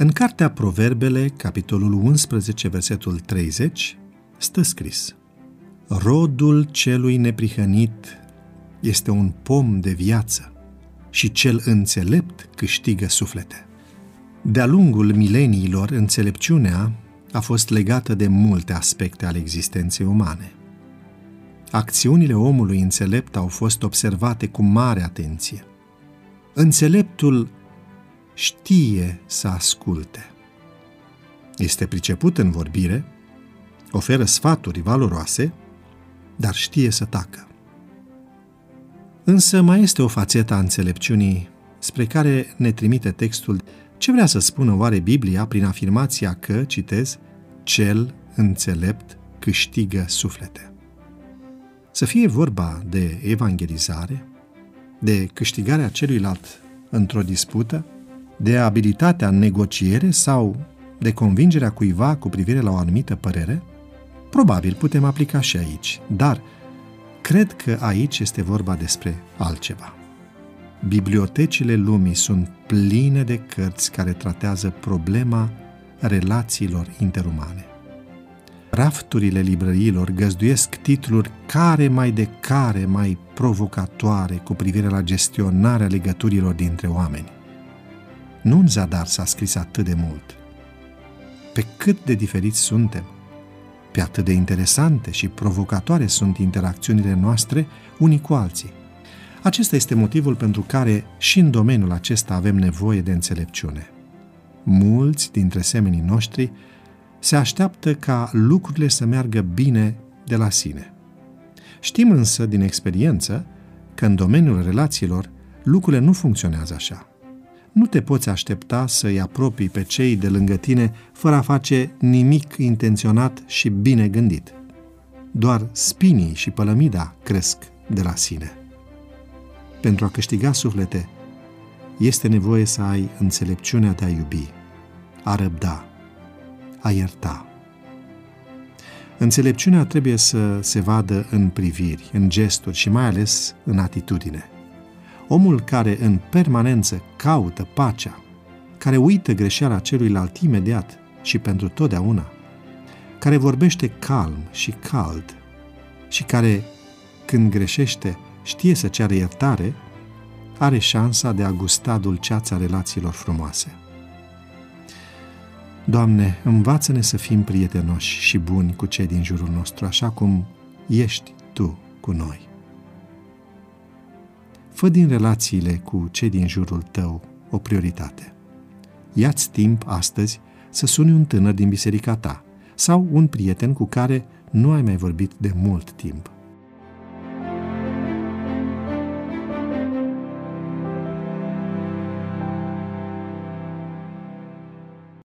În cartea Proverbele, capitolul 11, versetul 30, stă scris Rodul celui neprihănit este un pom de viață și cel înțelept câștigă suflete. De-a lungul mileniilor, înțelepciunea a fost legată de multe aspecte ale existenței umane. Acțiunile omului înțelept au fost observate cu mare atenție. Înțeleptul știe să asculte. Este priceput în vorbire, oferă sfaturi valoroase, dar știe să tacă. Însă mai este o fațetă a înțelepciunii spre care ne trimite textul ce vrea să spună oare Biblia prin afirmația că, citez, cel înțelept câștigă suflete. Să fie vorba de evangelizare, de câștigarea celuilalt într-o dispută, de abilitatea în negociere sau de convingerea cuiva cu privire la o anumită părere, probabil putem aplica și aici, dar cred că aici este vorba despre altceva. Bibliotecile lumii sunt pline de cărți care tratează problema relațiilor interumane. Rafturile librăriilor găzduiesc titluri care mai de care mai provocatoare cu privire la gestionarea legăturilor dintre oameni. Nu în zadar s-a scris atât de mult. Pe cât de diferiți suntem, pe atât de interesante și provocatoare sunt interacțiunile noastre unii cu alții. Acesta este motivul pentru care și în domeniul acesta avem nevoie de înțelepciune. Mulți dintre semenii noștri se așteaptă ca lucrurile să meargă bine de la sine. Știm însă din experiență că în domeniul relațiilor lucrurile nu funcționează așa. Nu te poți aștepta să-i apropii pe cei de lângă tine fără a face nimic intenționat și bine gândit. Doar spinii și pălămida cresc de la sine. Pentru a câștiga suflete, este nevoie să ai înțelepciunea de a iubi, a răbda, a ierta. Înțelepciunea trebuie să se vadă în priviri, în gesturi și mai ales în atitudine. Omul care în permanență caută pacea, care uită greșeala celuilalt imediat și pentru totdeauna, care vorbește calm și cald și care, când greșește, știe să ceară iertare, are șansa de a gusta dulceața relațiilor frumoase. Doamne, învață-ne să fim prietenoși și buni cu cei din jurul nostru, așa cum ești Tu cu noi. Fă din relațiile cu cei din jurul tău o prioritate. Ia-ți timp astăzi să suni un tânăr din biserica ta sau un prieten cu care nu ai mai vorbit de mult timp